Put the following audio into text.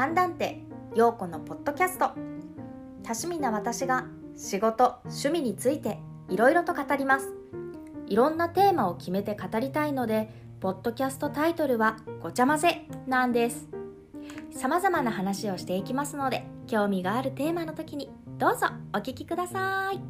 アンダンテ陽子のポッドキャスト。多趣味な私が仕事趣味についていろいろと語ります。いろんなテーマを決めて語りたいのでポッドキャストタイトルはごちゃ混ぜなんです。様々な話をしていきますので興味があるテーマの時にどうぞお聞きください。